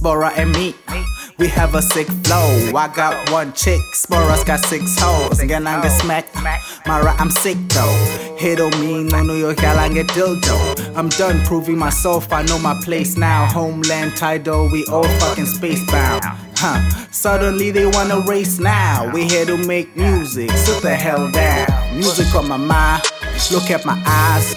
Spora and me. We have a sick flow. I got one chick, Spora's got six hoes. Gananga smack, Mara, I'm sick though. Hit on me, no no yo get dildo. I'm done proving myself, I know my place now. Homeland title, we all fucking spacebound. Huh. Suddenly they wanna race now. We here to make music, sit the hell down. Music on my mind, look at my eyes,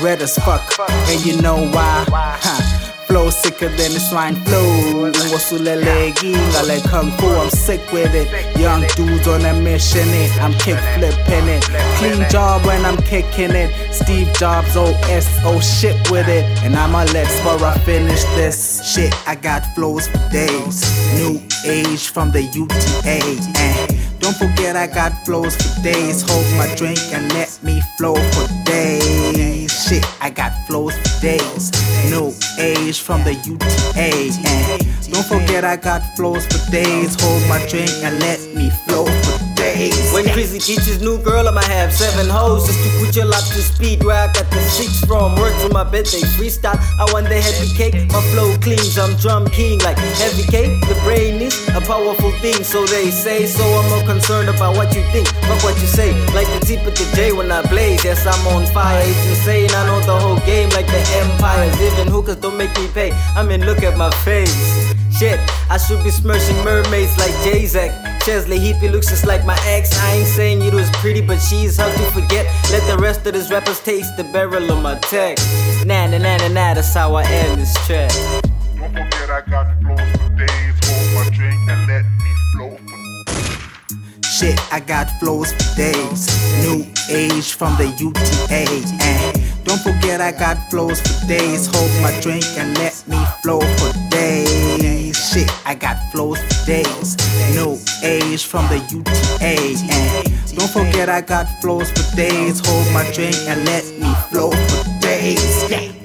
red as fuck, and you know why. Huh. Flow sicker than the swine flu. Wasulelegi, like kung fu, I'm sick with it. Young dudes on a mission, it. I'm kick flipping it. Clean job when I'm kicking it. Steve Jobs, OS, oh shit with it. And I'ma let Spora finish this shit. I got flows for days. New age from the UTA. And eh. don't forget I got flows for days. Hold my drink and let me flow for days. Shit, I got flows for days. New age from the UTA. And don't forget I got flows for days. Hold my drink and let me flow for days. When Chrissy teaches new girl, I'ma have seven hoes just to put your lot to speed. Where I got the six from, work to my bed, they freestyle. I want the heavy cake, my flow cleans. I'm drum king like heavy cake. The brain is a powerful thing, so they say. So I'm more concerned about what you think, but what you say. Like the tip of the J when I blaze, yes I'm on fire. It's insane. I know the whole game like the empires. Even hookers don't make me pay. I mean, look at my face. Shit, I should be smashing mermaids like Jay-Z. Chesley Hippie looks just like my ex. I ain't saying it was pretty, but she's hard to forget. Let the rest of these rappers taste the barrel of my tech. Nah, nah, nah, nah, nah, that's how I end this track. Don't forget I got flows for days. Hold my drink and let me flow Shit, I got flows for days. New age from the UTA. And don't forget I got flows for days. Hold my drink and let me flow for days. Shit, I got flows for days. New age from the UTA. And don't forget I got flows for days. Hold my drink and let me flow for days. Yeah.